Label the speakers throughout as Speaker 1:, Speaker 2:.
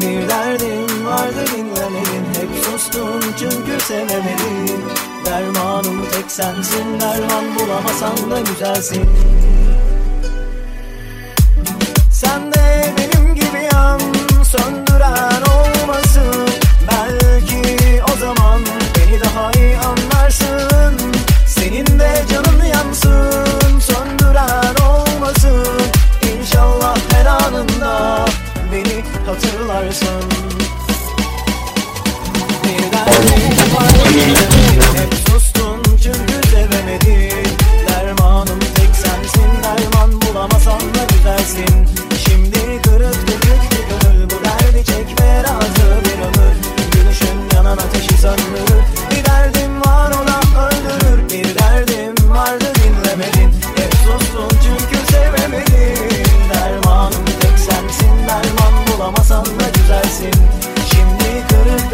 Speaker 1: Bir derdim vardı dinlemedin Hep sustun çünkü sevemedin. Dermanım tek sensin Derman bulamasan da güzelsin Hep çünkü sevemedin. Dermanım tek sensin. Derman bulamasan da güzelsin. Şimdi kırık dökük bir gönül. Bu derdi çekmeye razı bir ömür. Gülüşün yanan ateşi söndürür. Bir derdim var ona öldürür. Bir derdim vardı dinlemedin. Hep çünkü sevemedin. Dermanım tek sensin. Derman bulamasan da güzelsin. Şimdi kırık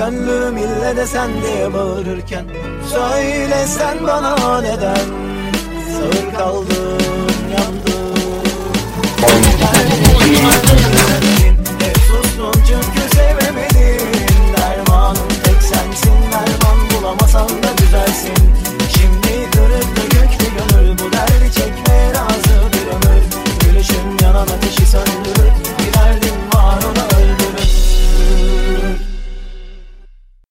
Speaker 1: Gönlüm ille de sen diye bağırırken Söyle sen bana neden Sağır kaldım yandım Hep sustum çünkü sevemedin Dermanım sensin Derman bulamasan da güzelsin. Şimdi kırık dökük bir gönül Bu derdi çekmeye bir ömür. Gülüşün yanan ateşi söndürür.